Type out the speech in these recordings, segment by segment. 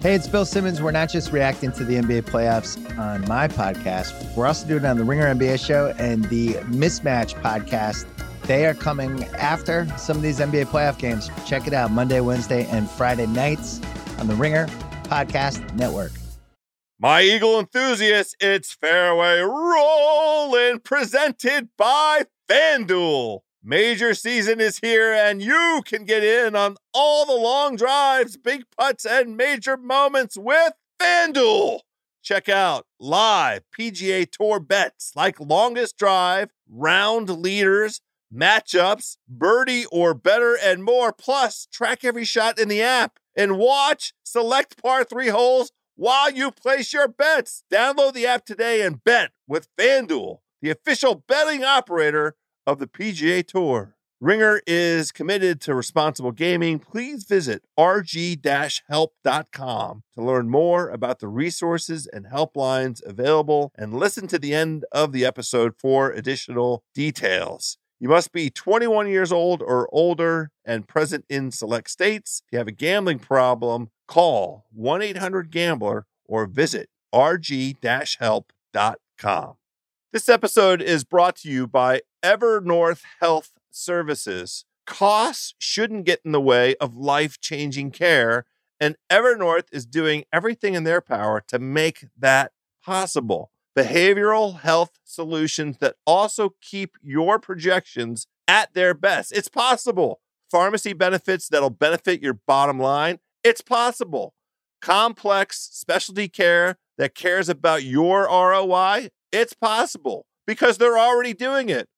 Hey, it's Bill Simmons. We're not just reacting to the NBA playoffs on my podcast, we're also doing it on the Ringer NBA show and the Mismatch podcast. They are coming after some of these NBA playoff games. Check it out Monday, Wednesday, and Friday nights on the Ringer Podcast Network. My Eagle enthusiasts, it's Fairway Rolling, presented by FanDuel. Major season is here, and you can get in on all the long drives, big putts, and major moments with FanDuel. Check out live PGA Tour bets like longest drive, round leaders, matchups, birdie or better, and more. Plus, track every shot in the app and watch select par three holes while you place your bets. Download the app today and bet with FanDuel, the official betting operator of the PGA Tour. Ringer is committed to responsible gaming. Please visit rg-help.com to learn more about the resources and helplines available and listen to the end of the episode for additional details. You must be 21 years old or older and present in select states. If you have a gambling problem, call 1-800-GAMBLER or visit rg-help.com. This episode is brought to you by Evernorth Health Services. Costs shouldn't get in the way of life changing care, and Evernorth is doing everything in their power to make that possible. Behavioral health solutions that also keep your projections at their best. It's possible. Pharmacy benefits that'll benefit your bottom line. It's possible. Complex specialty care that cares about your ROI. It's possible because they're already doing it,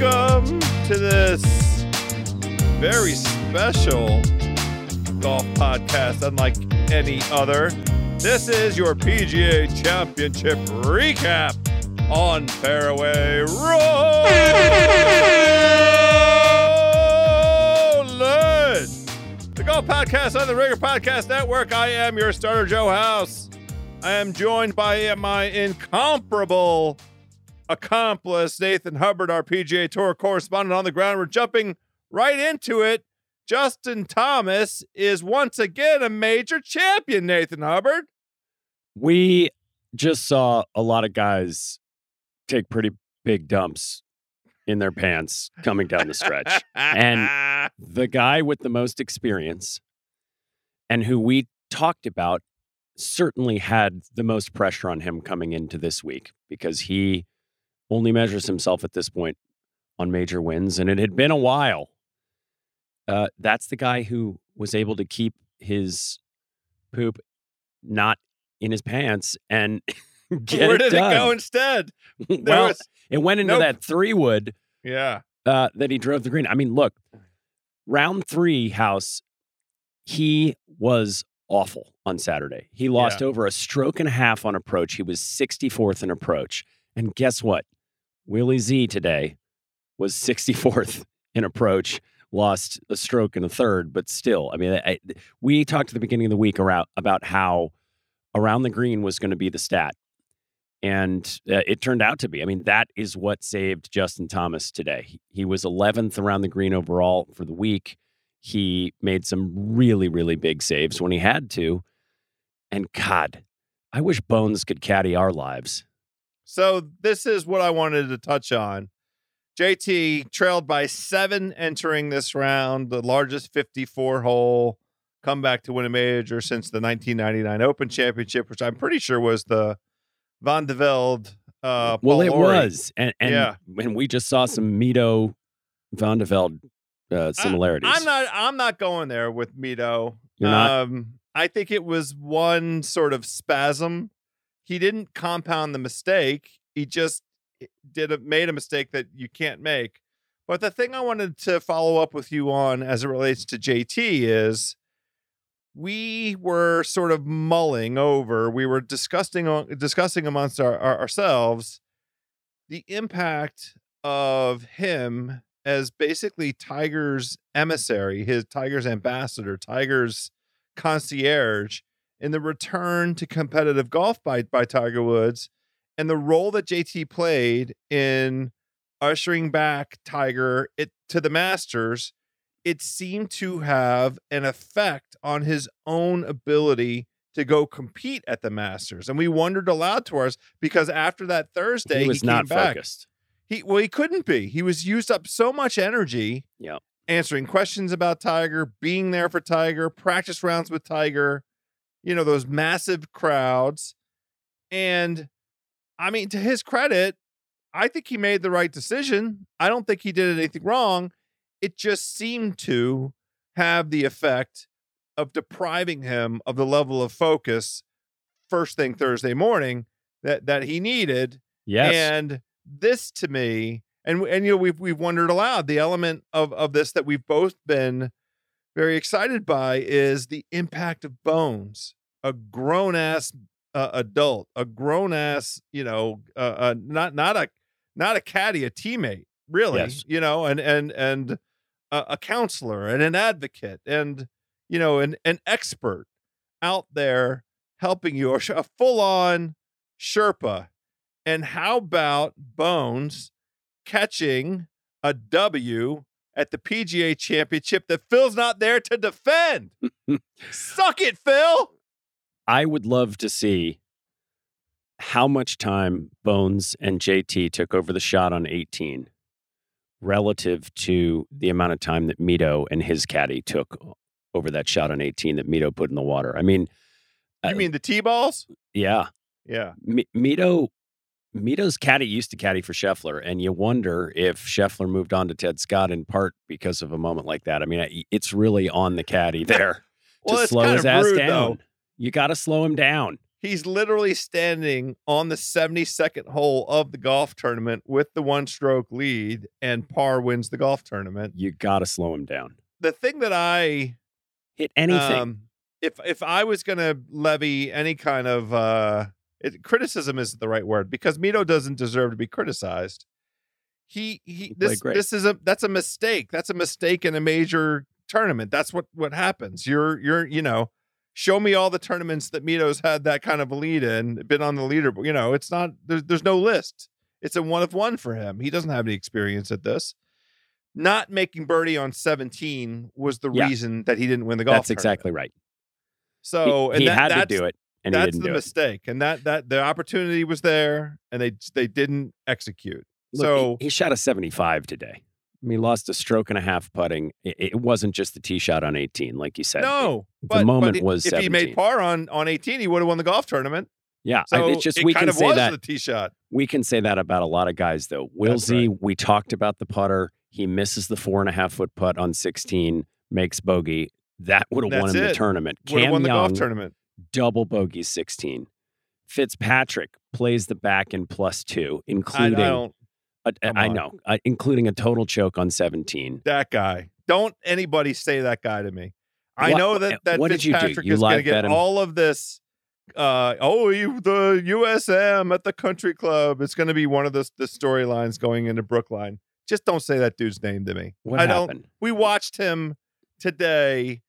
Welcome to this very special golf podcast, unlike any other. This is your PGA Championship recap on Fairway Rolling. The Golf Podcast on the Ringer Podcast Network. I am your starter, Joe House. I am joined by my incomparable accomplice, Nathan Hubbard, our PGA Tour correspondent on the ground. We're jumping right into it. Justin Thomas is once again a major champion, Nathan Hubbard. We just saw a lot of guys take pretty big dumps in their pants coming down the stretch. And- the guy with the most experience and who we talked about certainly had the most pressure on him coming into this week because he only measures himself at this point on major wins, and it had been a while. Uh, that's the guy who was able to keep his poop not in his pants and get Where it did done. it go instead? Well, was- it went into Nope. that three wood yeah. uh, that he drove the green. I mean, look, round three, House, he was awful on Saturday. He lost Yeah. over a stroke and a half on approach. He was 64th in approach. And guess what? Willie Z today was 64th in approach, lost a stroke in a third, but still, I mean, I, we talked at the beginning of the week around, about how around the green was going to be the stat. And uh, it turned out to be. I mean, that is what saved Justin Thomas today. He, was 11th around the green overall for the week. He made some really, really big saves when he had to. And God, I wish Bones could caddy our lives. So this is what I wanted to touch on. JT trailed by seven entering this round, the largest 54 hole comeback to win a major since the 1999 Open Championship, which I'm pretty sure was the Van de Velde. Uh, well, it Lawrie. was. And, and Yeah. when we just saw some Mito Van de Velde uh, similarities. I'm not. I'm not going there with Mito. You're not? Um, I think it was one sort of spasm. He didn't compound the mistake. He just eh, did a, made a mistake that you can't make. But the thing I wanted to follow up with you on as it relates to JT is we were sort of mulling over, we were discussing discussing amongst our, our, ourselves the impact of him as basically Tiger's emissary, his Tiger's ambassador, Tiger's concierge in the return to competitive golf by by Tiger Woods and the role that JT played in ushering back Tiger it, to the Masters, it seemed to have an effect on his own ability to go compete at the Masters. And we wondered aloud to us because after that Thursday, he was he not back. focused. He well, he couldn't be. He was used up so much energy. Yeah. Answering questions about Tiger, being there for Tiger, practice rounds with Tiger, you know, those massive crowds. And I mean, to his credit, I think he made the right decision. I don't think he did anything wrong. It just seemed to have the effect of depriving him of the level of focus first thing Thursday morning that that he needed. Yes. And this to me, and and you know, we've we've wondered aloud, the element of of this that we've both been very excited by is the impact of Bones, a grown ass uh, adult, a grown ass, you know, uh, uh, not not a not a caddy, a teammate, really, Yes. you know, and and and a, a counselor and an advocate and you know an an expert out there helping you, or a full on Sherpa. And how about Bones catching a W at the PGA Championship that Phil's not there to defend? Suck it, Phil. I would love to see how much time Bones and JT took over the shot on 18 relative to the amount of time that Mito and his caddy took over that shot on 18 that Mito put in the water. I mean, You Uh, mean the T balls? yeah, Yeah. M- Mito Mito's caddy used to caddy for Scheffler, and you wonder if Scheffler moved on to Ted Scott in part because of a moment like that. I mean, it's really on the caddy there Well, to slow his ass rude, down. though. You got to slow him down. He's literally standing on the 72nd hole of the golf tournament with the one stroke lead, and par wins the golf tournament. You got to slow him down. The thing that I Hit anything. Um, if if I was going to levy any kind of uh, it, criticism isn't the right word because Mito doesn't deserve to be criticized. He he, this this is a that's a mistake. That's a mistake in a major tournament. That's what what happens. You're you're you know, show me all the tournaments that Mito's had that kind of a lead in, been on the leaderboard. You know, it's not there's there's no list. It's a one of one for him. He doesn't have any experience at this. Not making birdie on 17 was the Yeah. reason that he didn't win the golf. That's tournament. exactly right. So he and he that- had to do it, and he that's didn't the do it. mistake, and that that the opportunity was there, and they they didn't execute. Look, so he, he shot a 75 today. I mean, he lost a stroke and a half putting. It, it wasn't just the tee shot on 18, like you said. no, the but, moment but was if he made par on on eighteen, he would have won the golf tournament. yeah, I- it's just it we kind can of say was that the tee shot. we can say that about a lot of guys though. Wilsey, we talked about the putter. He misses the four and a half foot putt on 16, makes bogey. That would have won him the tournament. Would have Cam won the golf Young, tournament. Double bogey 16. Fitzpatrick plays the back in plus two, I, I including don't a- I know, uh, including a total choke on 17. that guy. Don't anybody say that guy to me. I What- know that that what did you do? Fitzpatrick You is going to get him? all of this. Uh, oh, you, the U.S. Am at the country club. It's going to be one of the the storylines going into Brookline. Just don't say that dude's name to me. What I don't. happened? we watched him today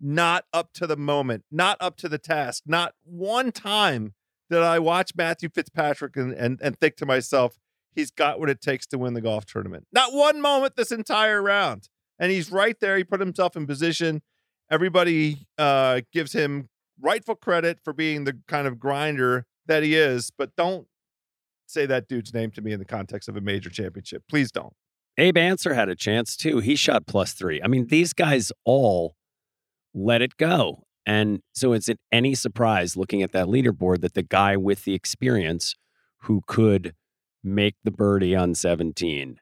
not up to the moment not up to the task not one time did i watch matthew fitzpatrick and, and, and think to myself he's got what it takes to win the golf tournament. Not one moment this entire round. And he's right there. He put himself in position. Everybody uh, gives him rightful credit for being the kind of grinder that he is but don't say that dude's name to me in the context of a major championship. Please don't. Abe Ancer had a chance too. He shot plus three. I mean, these guys all let it go. And so it's at any surprise looking at that leaderboard that the guy with the experience who could make the birdie on 17,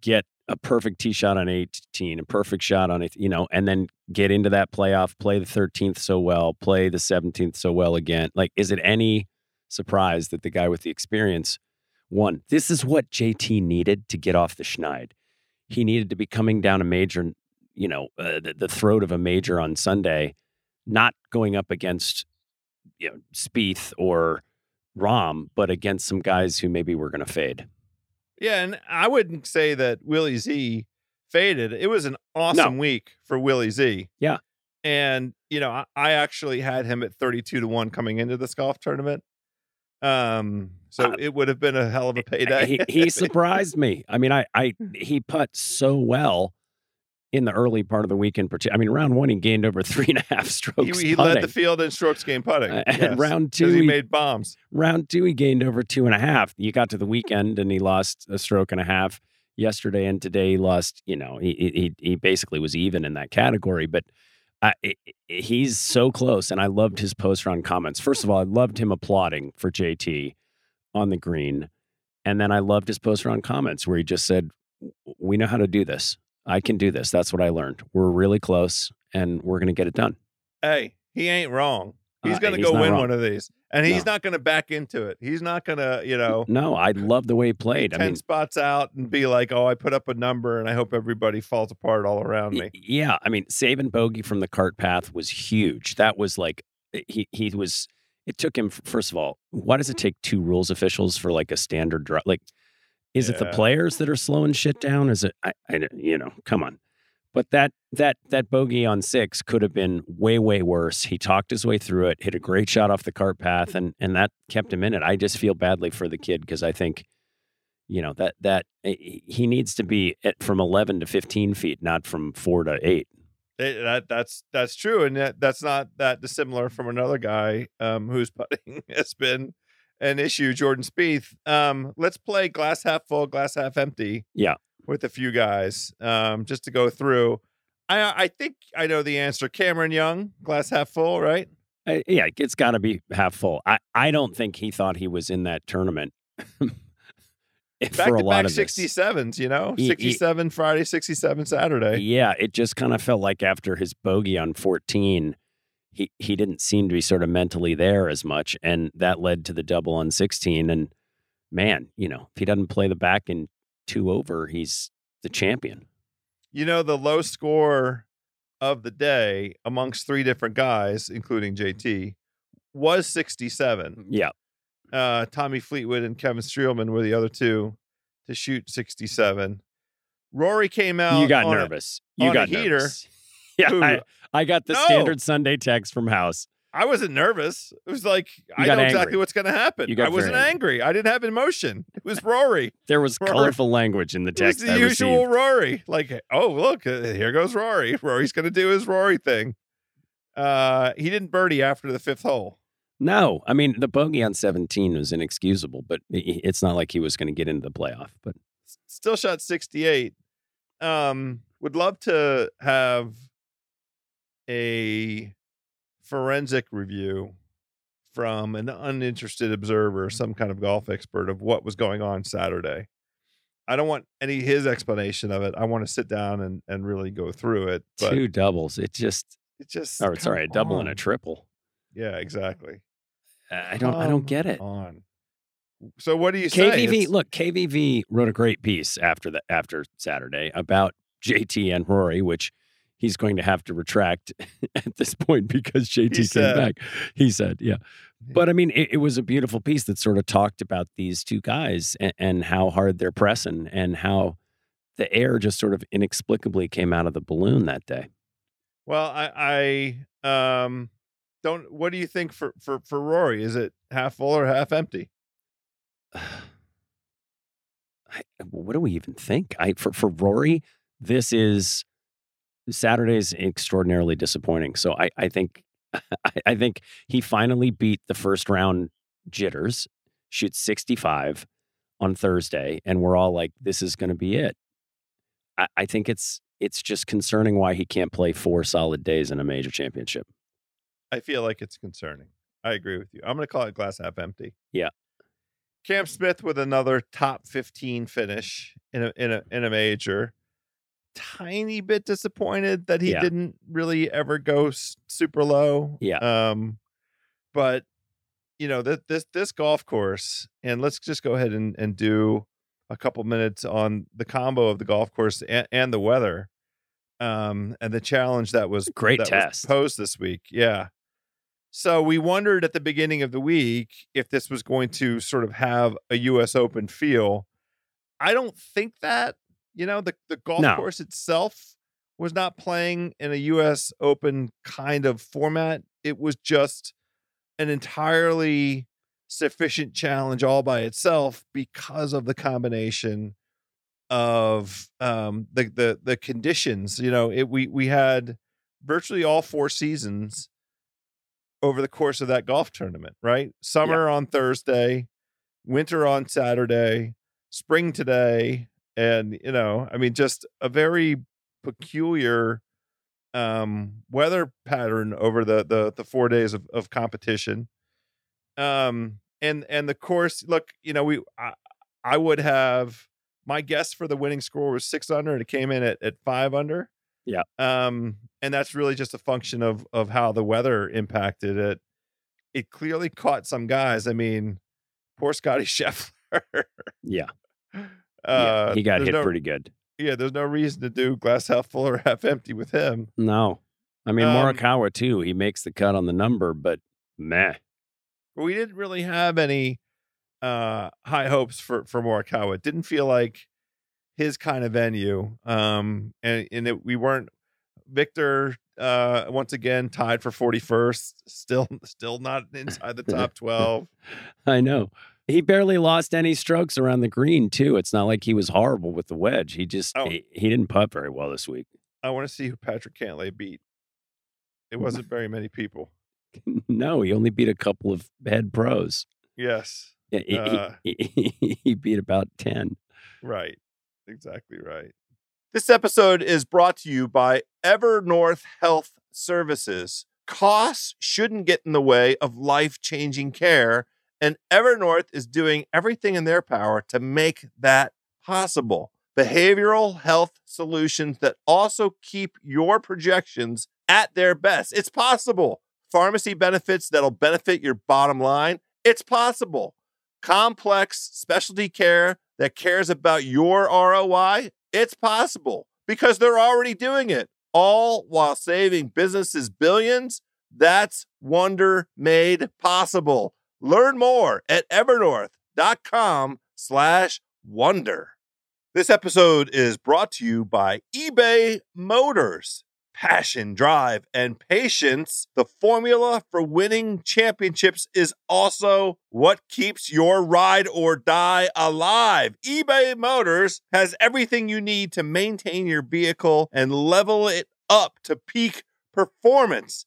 get a perfect tee shot on 18, a perfect shot on it, you know, and then get into that playoff, play the 13th so well, play the 17th so well again. Like, is it any surprise that the guy with the experience won? this is what JT needed to get off the schneid. He needed to be coming down a major, you know, uh, the, the throat of a major on Sunday, not going up against, you know, Spieth or Rahm, but against some guys who maybe were going to fade. Yeah, and I wouldn't say that Willie Z faded. It was an awesome week for Willie Z. Yeah. And, you know, I, I actually had him at 32 to 1 coming into this golf tournament. Um, so Uh, it would have been a hell of a payday. he, he surprised me. I mean, I, I he put so well in the early part of the week in particular. I mean, round one he gained over three and a half strokes. he led the field in strokes gained putting. Uh, and yes, round 'cause two he he, made bombs. round two he gained over two and a half. You got to the weekend and he lost a stroke and a half yesterday, and today he lost. You know, he he he basically was even in that category, but. I- he's so close, and I loved his post round comments. First of all, I loved him applauding for JT on the green, and then I loved his post round comments where he just said, "We know how to do this. I can do this. That's what I learned. We're really close, and we're going to get it done." Hey, he ain't wrong. He's Uh, going to go win wrong. one of these. And he's No. not going to back into it. He's not going to, you know, No, I love the way he played. I 10 mean, spots out and be like, oh, I put up a number and I hope everybody falls apart all around me. Yeah, I mean, saving bogey from the cart path was huge. That was like eh, he he was. It took him first of all. Why does it take two rules officials for like a standard drive? Like, is it the players that are slowing shit down? Is it? I, I you know, come on. But that that that bogey on six could have been way way worse. He talked his way through it, hit a great shot off the cart path, and and that kept him in it. I just feel badly for the kid because I think, you know, that that eh, he needs to be at from eleven to fifteen feet, not from four to eight. It- that that's that's true, and that, that's not that dissimilar from another guy um, whose putting has been an issue, Jordan Spieth. Um, let's play glass half full, glass half empty. Yeah. with a few guys, um, just to go through. I I think I know the answer. Cameron Young, glass half full, right? Uh, yeah, it's got to be half full. I, I don't think he thought he was in that tournament Back for a to lot back of this. 67s, you know, He- he- 67 Friday, 67 Saturday. Yeah, it just kind of felt like after his bogey on 14, he he didn't seem to be sort of mentally there as much, and that led to the double on 16. And man, you know, if he doesn't play the back in two over, he's the champion. You know, the low score of the day amongst three different guys, including JT, was 67. Yeah, Uh, Tommy Fleetwood and Kevin Streelman were the other two to shoot 67. Rory came out. you got on a- nervous. you got heater. nervous. Yeah, I, I got the No. standard Sunday text from House. I wasn't nervous. It was like I know angry. exactly what's going to happen. I wasn't very angry. I didn't have emotion. It was Rory. There was Rory- colorful language in the It was text the I usual received. Rory. Like, oh look, uh, here goes Rory. Rory's going to do his Rory thing. Uh, he didn't birdie after the fifth hole. No, I mean the bogey on 17 was inexcusable, but it's not like he was going to get into the playoff. But Still shot 68. Um, would love to have a forensic review from an uninterested observer, mm-hmm. some kind of golf expert of what was going on Saturday. I don't want any his explanation of it. I want to sit down and, and really go through it. But two doubles, it just it just or sorry, a come double and a triple. Yeah, exactly. I don't I don't get it. On. So what do you say? KVV, It's- look, KVV wrote a great piece after the after Saturday about JT and Rory, which he's going to have to retract at this point because JT came said. back. He said, yeah. But I mean, it, it was a beautiful piece that sort of talked about these two guys and, and how hard they're pressing and how the air just sort of inexplicably came out of the balloon that day. Well, I, I um don't. What do you think for for for Rory? Is it half full or half empty? I, what do we even think? I for for Rory, this is Saturday's extraordinarily disappointing. So I I think I, think he finally beat the first round jitters, shoots 65 on Thursday, and we're all like, this is going to be it. I, I think it's it's just concerning why he can't play four solid days in a major championship. I feel like it's concerning. I agree with you. I'm going to call it glass half empty. Yeah. Cam Smith with another top 15 finish in a in a in a major. Tiny bit disappointed that he Yeah. didn't really ever go s- super low. Yeah. Um, but you know that this this golf course, and let's just go ahead and and do a couple minutes on the combo of the golf course and, and the weather, um, and the challenge that was Great that was test. posed this week. Yeah. So we wondered at the beginning of the week if this was going to sort of have a U.S. Open feel. I don't think that. You know, the the golf No. course itself was not playing in a U.S. Open kind of format. It was just an entirely sufficient challenge all by itself because of the combination of um the the the conditions you know it we we had virtually all four seasons over the course of that golf tournament right summer on thursday winter on saturday spring today and you know i mean just a very peculiar um weather pattern over the the the four days of, of competition. Um and and the course look you know we I, I would have my guess for the winning score was six under and it came in at, at five under. Yeah. um and that's really just a function of of how the weather impacted it. It clearly caught some guys. I mean poor scotty scheffler. Yeah. Uh yeah. He got hit no, pretty good. yeah there's no reason to do glass half full or half empty with him No. I mean, Um, Morikawa, too. He makes the cut on the number, but meh. we didn't really have any uh high hopes for for Morikawa. It didn't feel like his kind of venue. Um and and it, we weren't Viktor uh once again tied for 41st, still still not inside the top 12. I know. He barely lost any strokes around the green, too. It's not like he was horrible with the wedge. He just, Oh. he, he didn't putt very well this week. I want to see who Patrick Cantlay beat. It wasn't very many people. no, he only beat a couple of head pros. Yes. Yeah, he- Uh. he, he, he beat about 10. Right. Exactly right. This episode is brought to you by Evernorth Health Services. Costs shouldn't get in the way of life changing care, and Evernorth is doing everything in their power to make that possible. Behavioral health solutions that also keep your projections at their best. It's possible. Pharmacy benefits that'll benefit your bottom line. It's possible complex specialty care that cares about your ROI, it's possible because they're already doing it, all while saving businesses billions. That's Wonder made possible. Learn more at evernorth.com slash wonder. This episode is brought to you by eBay Motors. Passion, drive, and patience. The formula for winning championships is also what keeps your ride or die alive. eBay Motors has everything you need to maintain your vehicle and level it up to peak performance.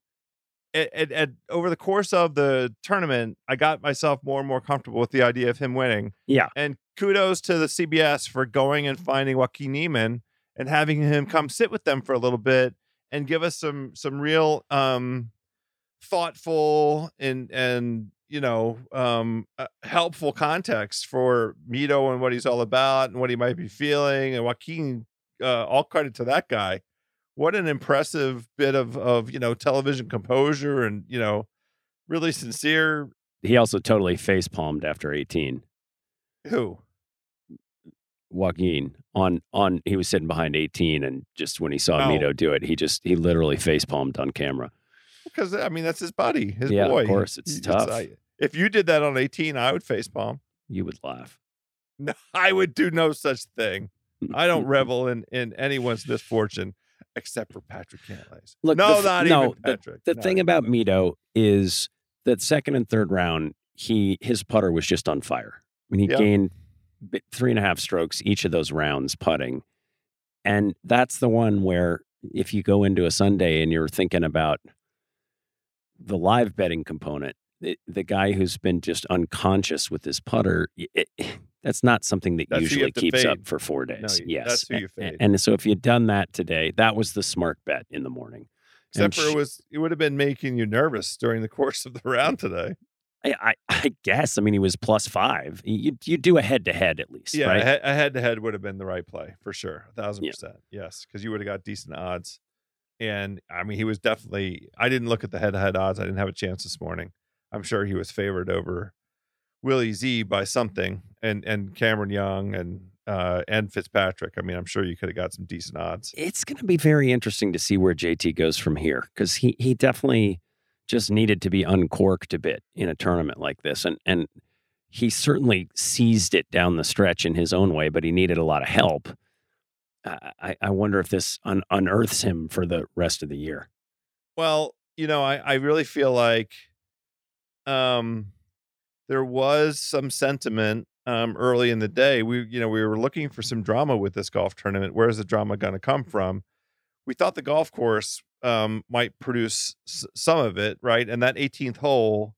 at, at, at- over the course of the tournament, I got myself more and more comfortable with the idea of him winning. Yeah. And kudos to the CBS for going and finding Joaquin Niemann and having him come sit with them for a little bit and give us some some real um, thoughtful and and you know um, uh, helpful context for Mito and what he's all about and what he might be feeling. And Joaquin uh, all credit to that guy. What an impressive bit of of you know television composure and you know really sincere. He also totally face palmed after 18. Who? Joaquin on on he was sitting behind 18 and just when he saw Oh. Mito do it, he just he literally face palmed on camera. Because I mean that's his buddy, his boy. Of course, it's You tough. I- if you did that on 18, I would face palm. You would laugh. No, I would do no such thing. I don't revel in in anyone's misfortune except for Patrick Cantlay's. Look, no, the, not no, even the- Patrick. The Not thing even. about Mito is that second and third round, he his putter was just on fire. I mean, he Yeah. gained three and a half strokes each of those rounds putting, and that's the one where if you go into a Sunday and you're thinking about the live betting component, the, the guy who's been just unconscious with his putter, it, that's not something that That's usually keeps up for four days. you- yes, that's who you fade. And so if you'd done that today, that was the smart bet in the morning. except and for it was it would have been making you nervous during the course of the round today. I, I, I guess. I mean, he was plus five. You you do a head to head at least, Yeah, right? a, a head to head would have been the right play for sure, a thousand Yeah. percent. Yes, because you would have got decent odds. And I mean, he was definitely. I didn't look at the head to head odds. I didn't have a chance this morning. I'm sure he was favored over Willie Z by something, and and Cameron Young and uh and Fitzpatrick. I mean, I'm sure you could have got some decent odds. It's going to be very interesting to see where JT goes from here because he he definitely just needed to be uncorked a bit in a tournament like this, and and he certainly seized it down the stretch in his own way, but he needed a lot of help. I I, I wonder if this un- unearths him for the rest of the year. Well, you know, I, I really feel like um there was some sentiment um early in the day. We you know, we were looking for some drama with this golf tournament. Where's the drama going to come from? We thought the golf course um might produce s- some of it, right? And that 18th hole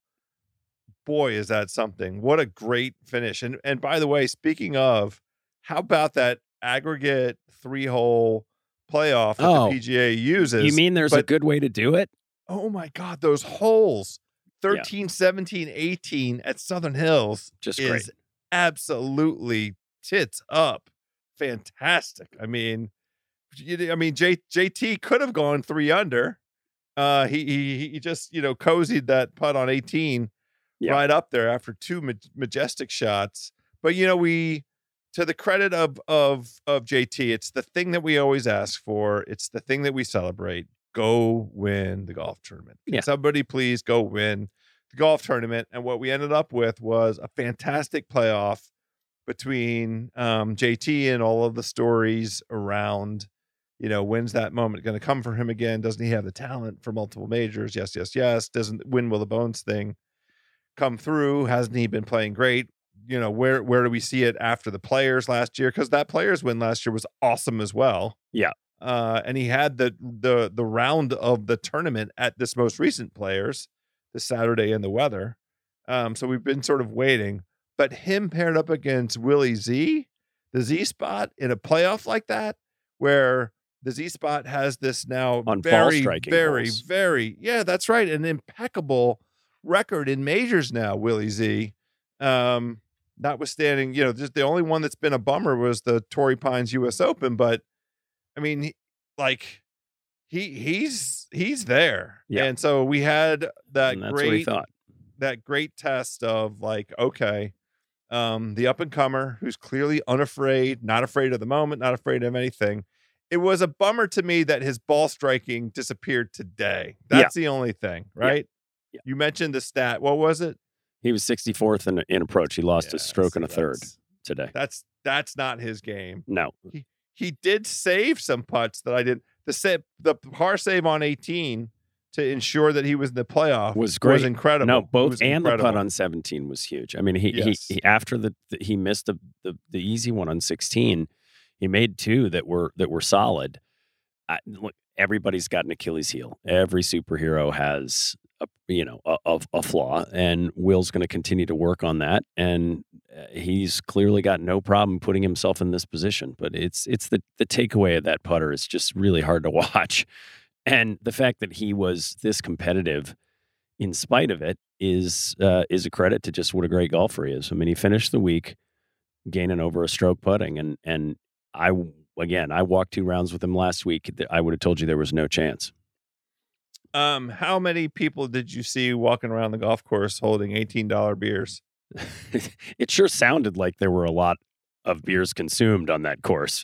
boy is that something. What a great finish. And and by the way, speaking of how about that aggregate 3-hole playoff that Oh, the PGA uses? you mean there's a good way to do it? Oh my God, those holes 13, 17, 18 at Southern Hills Just is great. absolutely tits up. Fantastic. I mean, I mean, J, JT could have gone three under. Uh, he, he he just you know cozied that putt on 18 Yeah. right up there after two ma- majestic shots. But you know, we to the credit of of of JT, it's the thing that we always ask for. It's the thing that we celebrate. Go win the golf tournament. Can Yeah. somebody please go win the golf tournament? And what we ended up with was a fantastic playoff between um, JT and all of the stories around. You know, when's that moment going to come for him again? Doesn't he have the talent for multiple majors? Yes, yes, yes. Doesn't win will the bones thing come through? Hasn't he been playing great? You know, where where do we see it after the players last year? Because that players win last year was awesome as well. Yeah. Uh, and he had the the the round of the tournament at this most recent players, this Saturday in the weather. Um, so we've been sort of waiting. But him paired up against Willie Z, the Z spot in a playoff like that, where the Z spot has this now On very, very, holes. very, yeah, that's right, an impeccable record in majors now, Willie Z. Um, notwithstanding, you know, just the only one that's been a bummer was the Torrey Pines U.S. Open, but I mean, like he he's he's there, Yeah. and so we had that and that's what he great that great test of like, okay, um, the up and comer who's clearly unafraid, not afraid of the moment, not afraid of anything. It was a bummer to me that his ball striking disappeared today. Yeah. That's the only thing, right? Yeah. You mentioned the stat. What was it? He was 64th in, in approach. He lost Yeah, a stroke and a third today. That's that's not his game. No, He did save some putts that I didn't. The save, the par save on 18 to ensure that he was in the playoff Was great. Was incredible. no, both and the putt on 17 was huge. I mean, he, Yes. he, he after the, the he missed the, the the easy one on 16, he made two that were that were solid. I, look, everybody's got an Achilles heel. Every superhero has you know a, a, a flaw, and Will's going to continue to work on that. And uh, he's clearly got no problem putting himself in this position. But it's it's the the takeaway of that putter is just really hard to watch, and the fact that he was this competitive in spite of it is uh, is a credit to just what a great golfer he is. I mean, he finished the week gaining over a stroke putting, and and I again, I walked two rounds with him last week. I would have told you there was no chance. Um, how many people did you see walking around the golf course holding eighteen dollar beers? it sure sounded like there were a lot of beers consumed on that course.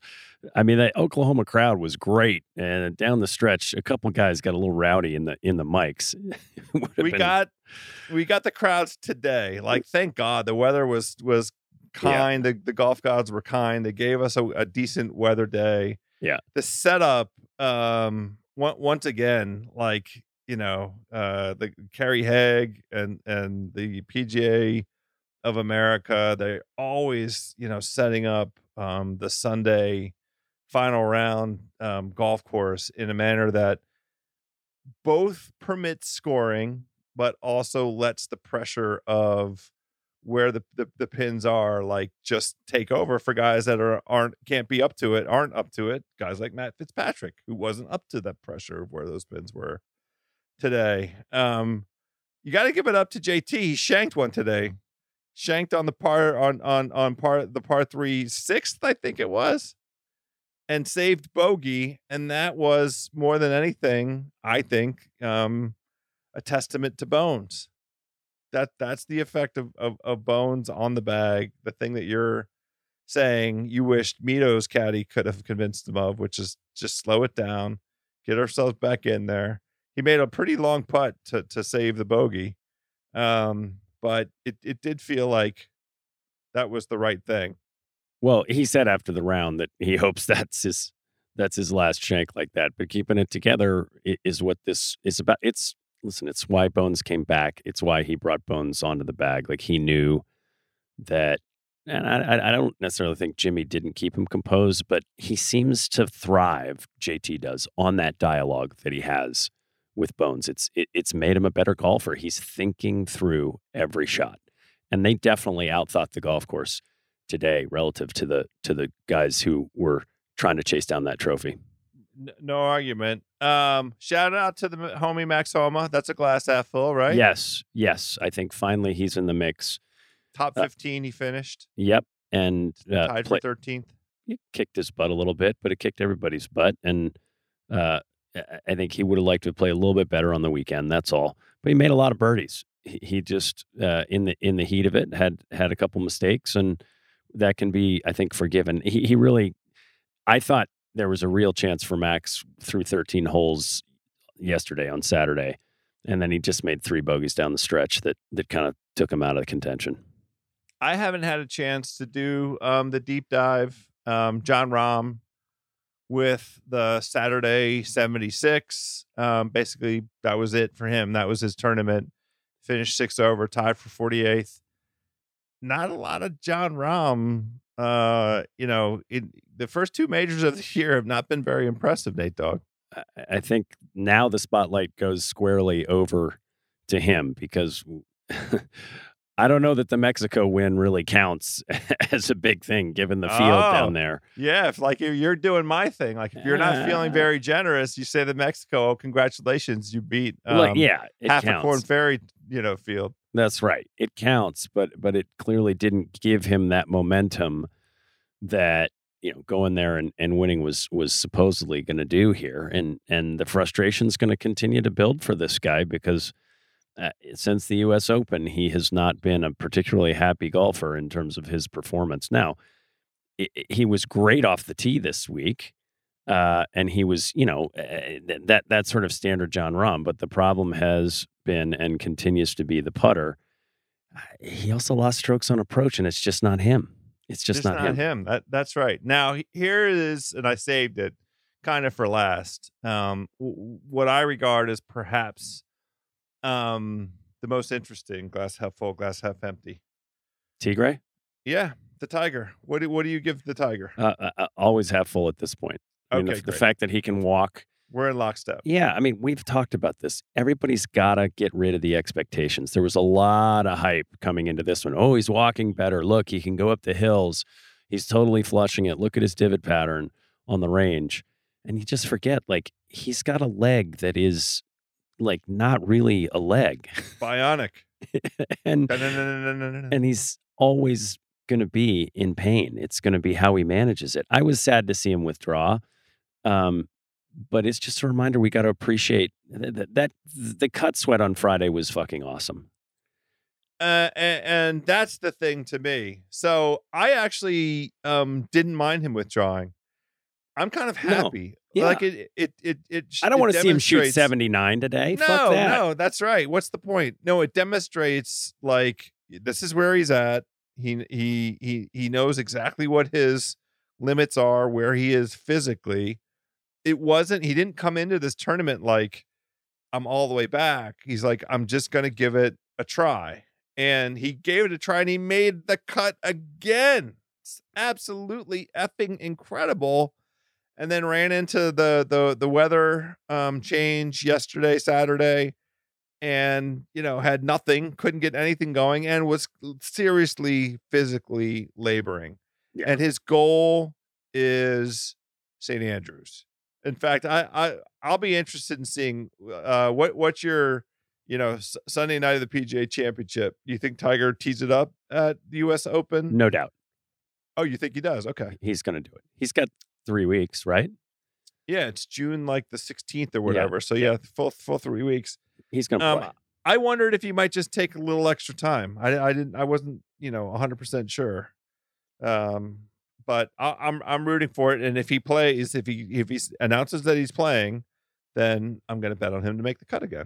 I mean, the Oklahoma crowd was great, and down the stretch, a couple guys got a little rowdy in the in the mics. We been- got we got the crowds today. Like, thank God the weather was was Yeah. kind. The, the golf gods were kind. They gave us a, a decent weather day. Yeah. The setup, um, once again, like you know, uh, the Kerry Haigh and and the PGA of America, they're always you know setting up um, the Sunday final round um, golf course in a manner that both permits scoring but also lets the pressure of where the, the, the pins are like just take over for guys that are aren't can't be up to it aren't up to it guys like matt fitzpatrick who wasn't up to that pressure of where those pins were today. Um you got to give it up to jt he shanked one today. Shanked on the par on on on par the par three sixth i think it was and saved bogey and that was more than anything i think um a testament to bones that that's the effect of, of of bones on the bag the thing that you're saying you wished mito's caddy could have convinced him of which is just slow it down get ourselves back in there he made a pretty long putt to to save the bogey um but it it did feel like that was the right thing Well, he said after the round that he hopes that's his that's his last shank like that. But keeping it together is what this is about. It's listen, it's why Bones came back. It's why he brought Bones onto the bag. Like he knew that, and I, I- don't necessarily think Jimmy didn't keep him composed, but he seems to thrive. JT does on that dialogue that he has with Bones. It's it, it's made him a better golfer. He's thinking through every shot, and they definitely outthought the golf course today relative to the to the guys who were trying to chase down that trophy. No argument um shout out to the homie max homa that's a glass half full right Yes, yes, I think finally he's in the mix. top Uh, 15 he finished Yep, and uh, tied for 13th it kicked his butt a little bit, but it kicked everybody's butt, and uh, I- I think he would have liked to play a little bit better on the weekend. That's all. But he made a lot of birdies. He, he just uh, in the in the heat of it had had a couple mistakes, and that can be, I think, forgiven. He he really, I thought there was a real chance for Max through 13 holes yesterday on Saturday, and then he just made three bogeys down the stretch that that kind of took him out of the contention. I haven't had a chance to do um, the deep dive. Um, Jon Rahm with the Saturday 76. Um, basically, that was it for him. That was his tournament. Finished six over, tied for 48th. Not a lot of Jon Rahm. Uh, you know, in the first two majors of the year have not been very impressive, Nate Dog. I- think now the spotlight goes squarely over to him because I don't know that the Mexico win really counts as a big thing given the field Oh. down there. Yeah, if like if you're doing my thing, like if you're not feeling Uh. very generous, you say to Mexico, oh, congratulations, you beat um, like, yeah, half a Korn Ferry, you know, field. That's right. It counts, but but it clearly didn't give him that momentum that you know going there and, and winning was was supposedly going to do here, and and the frustration's going to continue to build for this guy because uh, since the U.S. Open, he has not been a particularly happy golfer in terms of his performance. Now, i i- he was great off the tee this week. Uh, and he was, you know, uh, that that sort of standard Jon Rahm. But the problem has been and continues to be the putter. He also lost strokes on approach, and it's just not him. It's just, not, him. That that's right. Now here is, and I saved it kind of for last. Um, what I regard as perhaps um the most interesting glass half full, glass half empty. Tigray, Yeah, the tiger. What do what do you give the tiger? uh, uh, uh, always half full at this point. I mean, the, Okay, the great. fact that he can walk. We're in lockstep. Yeah, I mean, we've talked about this. Everybody's got to get rid of the expectations. There was a lot of hype coming into this one. Oh, he's walking better. Look, he can go up the hills. He's totally flushing it. Look at his divot pattern on the range. And you just forget, like, he's got a leg that is like not really a leg. Bionic. and and he's always going to be in pain. It's going to be how he manages it. I was sad to see him withdraw. Um, but it's just a reminder we got to appreciate that, that, the cut sweat on Friday was fucking awesome. Uh, and, and that's the thing to me. So I actually um didn't mind him withdrawing. I'm kind of No. happy. Yeah. Like it, it, it, it. I don't it want to see him shoot 79 today. No, Fuck that. no, that's right. What's the point? No, it demonstrates like this is where he's at. He he he he knows exactly what his limits are, where he is physically. It wasn't. He didn't come into this tournament like I'm all the way back. He's like I'm just gonna give it a try, and he gave it a try, and he made the cut again. It's absolutely effing incredible and then ran into the the the weather um change yesterday saturday and you know had nothing couldn't get anything going and was seriously physically laboring Yeah. and his goal is st andrews in fact i i i'll be interested in seeing uh what what's your you know S- sunday night of the pga championship you think tiger tees it up at the us open No doubt. oh you think he does okay He's going to do it. He's got three weeks, right? Yeah, it's June like the 16th or Yeah, whatever. So yeah, full full three weeks. He's going to Um, play. I wondered if he might just take a little extra time. I I didn't I wasn't, you know, 100% sure. Um but I, I'm I'm rooting for it and if he plays, if he if he announces that he's playing, then I'm going to bet on him to make the cut again.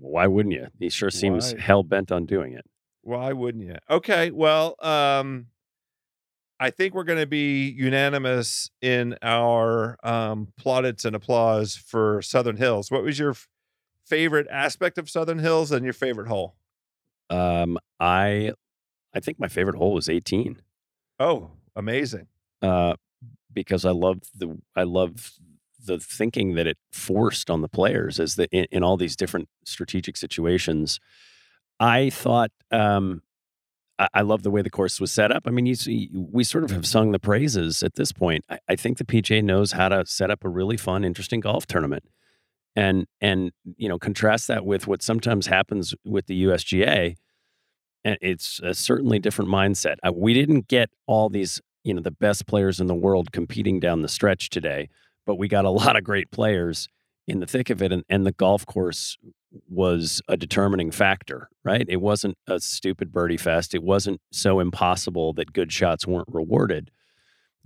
Why wouldn't you? He sure seems hell bent on doing it. Why wouldn't you? Okay, well, um I think we're going to be unanimous in our um plaudits and applause for Southern Hills. What was your f- favorite aspect of Southern Hills and your favorite hole? Um, I, I think my favorite hole was 18. Oh, amazing. uh, because I love the I love the thinking that it forced on the players as that in, in all these different strategic situations. I thought um, I, I love the way the course was set up. I mean, you see, we sort of have sung the praises at this point. I, I think the PJ knows how to set up a really fun, interesting golf tournament, and and you know contrast that with what sometimes happens with the USGA. And it's a certainly different mindset. Uh, we didn't get all these you know the best players in the world competing down the stretch today but we got a lot of great players in the thick of it and, and the golf course was a determining factor right? It wasn't a stupid birdie fest. It wasn't so impossible that good shots weren't rewarded.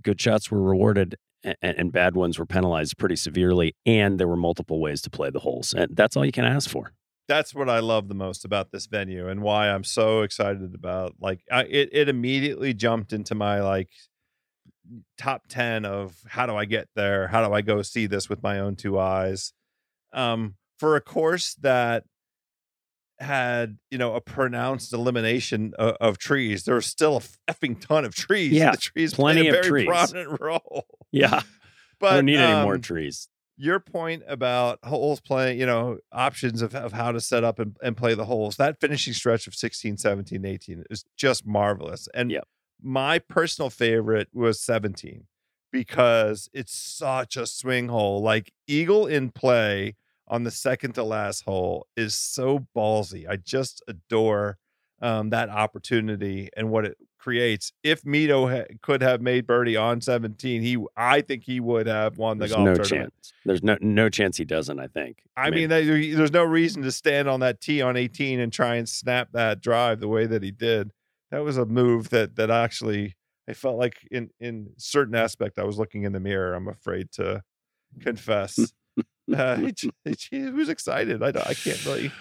Good shots were rewarded and, and bad ones were penalized pretty severely and there were multiple ways to play the holes and that's all you can ask for That's what I love the most about this venue and why I'm so excited about like I, it it immediately jumped into my like top 10 of how do I get there? How do I go see this with my own two eyes? Um for a course that had, you know, a pronounced elimination of, of trees. there's still a effing ton of trees. Yeah, the trees plenty played a of very trees. prominent role. yeah But i don't need any more um, trees your point about holes playing, you know, options of, of how to set up and, and play the holes, that finishing stretch of 16, 17, 18 is just marvelous. And Yep. my personal favorite was 17 because it's such a swing hole. Like Eagle in play on the second to last hole is so ballsy. I just adore um, that opportunity and what it creates. If Mito ha- could have made birdie on 17, he I think he would have won the there's golf no tournament. chance there's no no chance he doesn't i think I mean, there- there's no reason to stand on that tee on 18 and try and snap that drive the way that he did. That was a move that that actually I felt like in in certain aspect I was looking in the mirror. I'm afraid to confess. uh, he, he, he was excited. I don't, I can't really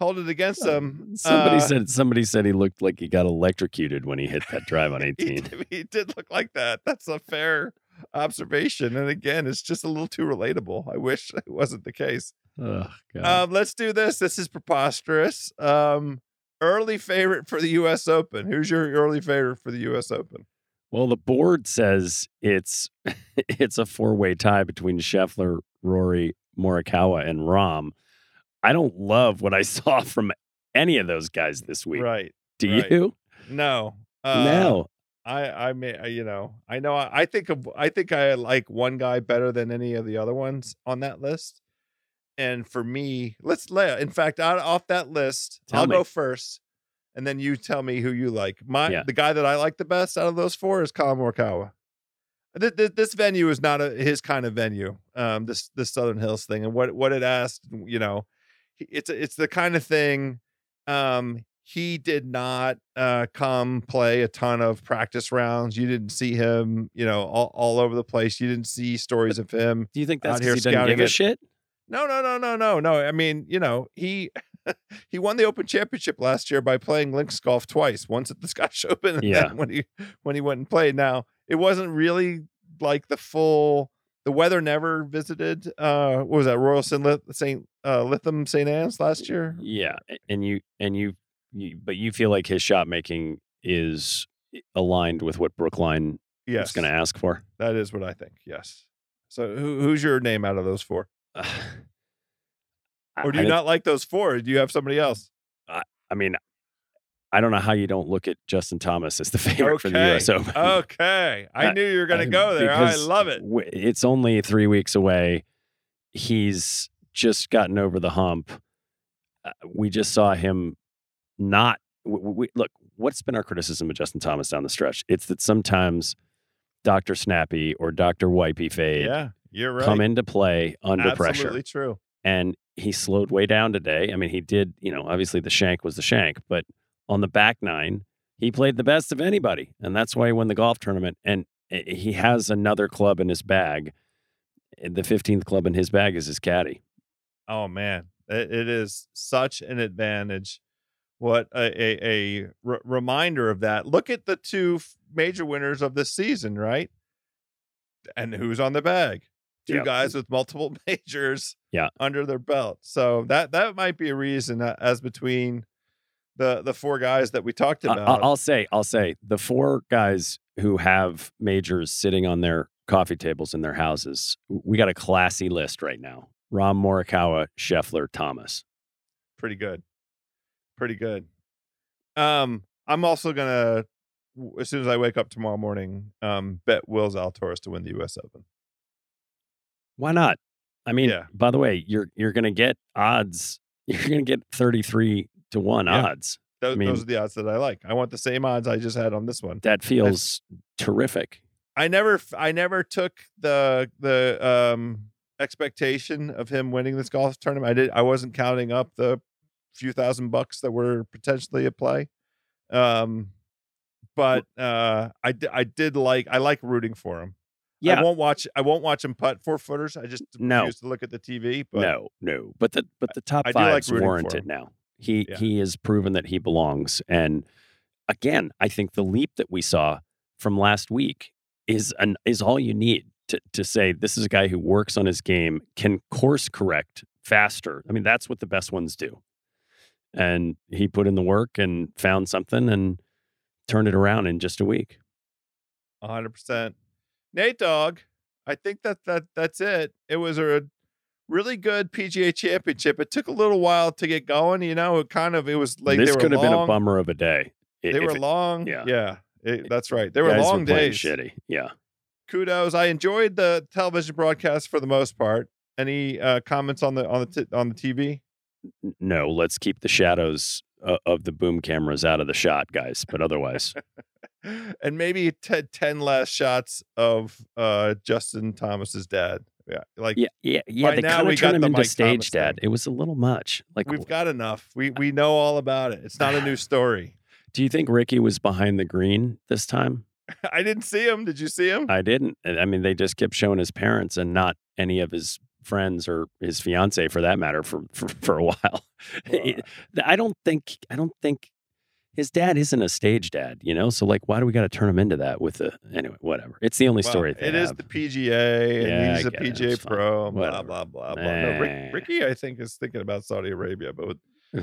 hold it against him. Somebody Uh, said somebody said he looked like he got electrocuted when he hit that drive on he, 18. did- he did look like that. That's a fair observation. And again, it's just a little too relatable. I wish it wasn't the case. Oh, God. Um, let's do this. This is preposterous. Um, early favorite for the U.S. Open. Who's your early favorite for the U.S. Open? well, the board says it's it's a four way tie between Scheffler, Rory, Morikawa, and Rahm. I don't love what I saw from any of those guys this week. Right. Do right. you? No. Uh, no. I I may I- you know I know I, I think of I think I like one guy better than any of the other ones on that list. And for me, let's lay. In fact, out off that list, Tell I'll me. go first, and then you tell me who you like. My Yeah. the guy that I like the best out of those four is Collin Morikawa. This, this, venue is not a, his kind of venue. Um, this this Southern Hills thing and what what it asked, you know, it's it's the kind of thing. Um, he did not uh, come play a ton of practice rounds. You didn't see him, you know, all, all over the place. You didn't see stories of him Do you think that's Out here he doesn't give a it. shit? no, no, no, no, no, no. I mean, you know, he he won the Open Championship last year by playing links golf twice. Once at the Scottish Open, and Yeah. then when he when he went and played. Now it wasn't really like the full. The weather never visited. Uh, what was that Royal St. Lith- Saint uh, Lytham St. Anne's last year? Yeah, and you and you, you but you feel like his shot making is aligned with what Brookline Yes, is going to ask for. that is what I think. Yes. So who, who's your name out of those four? Or do you don't- not like those four? Do you have somebody else? I mean, I don't know how you don't look at Justin Thomas as the favorite for the Okay. U.S. Open. Okay, I Uh, knew you were going to go there. I love it. w- It's only three weeks away. He's just gotten over the hump. Uh, we just saw him not. w- We, look, what's been our criticism of Justin Thomas down the stretch? It's that sometimes Dr. Snappy or Dr. Wipey Fade Yeah, you're right. come into play under Absolutely pressure. Absolutely true. And he slowed way down today. I mean, he did, you know, obviously the shank was the shank, but on the back nine, he played the best of anybody. And that's why he won the golf tournament. And eh, he has another club in his bag. Eh, The 15th club in his bag is his caddy. Oh man, it, is such an advantage. What a, a, a reminder of that. Look at the two f- major winners of this season, right? And who's on the bag? Two Yeah. guys with multiple majors Yeah. under their belt. So that that might be a reason uh, as between the the four guys that we talked about. I'll say, I'll say the four guys who have majors sitting on their coffee tables in their houses, we got a classy list right now. Rahm Morikawa, Scheffler, Thomas. pretty good pretty good um i'm also gonna as soon as i wake up tomorrow morning um bet will zalatoris to win the us open Why not? I mean, Yeah. by the way, you're you're going to get odds. You're going to get 33 to 1 Yeah. odds. those, mean- those are the odds that i like i want the same odds i just had on this one That feels terrific. i never I never took the the um expectation of him winning this golf tournament i did i wasn't counting up the few thousand bucks that were potentially at play um but uh i i did like i like rooting for him Yeah. I won't watch. I won't watch him putt four footers. I just No. refuse to look at the TV. But no, no. But the but the top I do like for warranted now. He Yeah. he has proven that he belongs. And again, I think the leap that we saw from last week is an is all you need to to say this is a guy who works on his game, can course correct faster. I mean, that's what the best ones do. And he put in the work and found something and turned it around in just a week. hundred percent. Nate Dog. I think that that that's it. It was a really good PGA Championship. It took a little while to get going. You know, it kind of it was like this they were could have been a bummer of a day. i- They were it- long. yeah. yeah. It- that's right. They were long playing days. Shitty. Yeah. Kudos. I enjoyed the television broadcast for the most part. Any uh, comments on the on the t- on the TV? No, let's keep the shadows uh, of the boom cameras out of the shot, guys. But otherwise, and maybe t- 10 last shots of uh Justin Thomas's dad. Yeah. Like yeah, yeah, yeah. They kind we of got turned him the into Mike stage Thomas dad. thing. It was a little much. Like, we've got enough. We we know all about it. It's not a new story. do you think Ricky was behind the green this time? I didn't see him. Did you see him? I didn't. I mean, they just kept showing his parents and not any of his friends or his fiance, for that matter, for for, for a while. It- I don't think. I don't think his dad isn't a stage dad. You know, so like, why do we got to turn him into that with the anyway? Whatever. It's the only Well, story. It is have. the PGA, and Yeah, he's I a get it. PGA pro. Blah blah blah blah. No, Rick. Ricky, I think is thinking about Saudi Arabia, but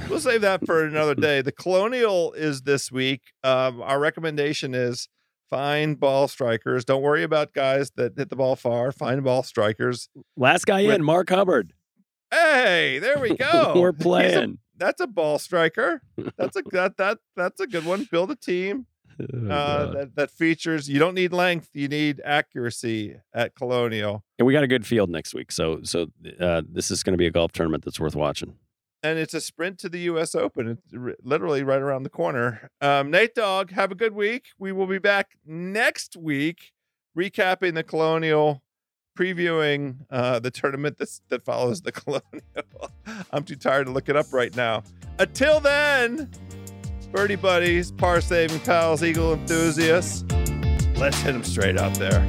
we'll save that for another day. The Colonial is this week. Um, our recommendation is find ball strikers. Don't worry about guys that hit the ball far. Find ball strikers. Last guy with- in, Mark Hubbard. Hey, there we go. We're playing. That's a ball striker. That's a that that that's a good one. Build a team Oh, uh, that that features. You don't need length. You need accuracy at Colonial. And we got a good field next week, so so uh, this is going to be a golf tournament that's worth watching. and it's a sprint to the U.S. Open. It's r- literally right around the corner. Um, Nate Dogg, have a good week. We will be back next week, recapping the Colonial, previewing uh, the tournament that follows the Colonial. I'm too tired to look it up right now. Until then, birdie buddies, par saving pals, eagle enthusiasts, let's hit them straight out there.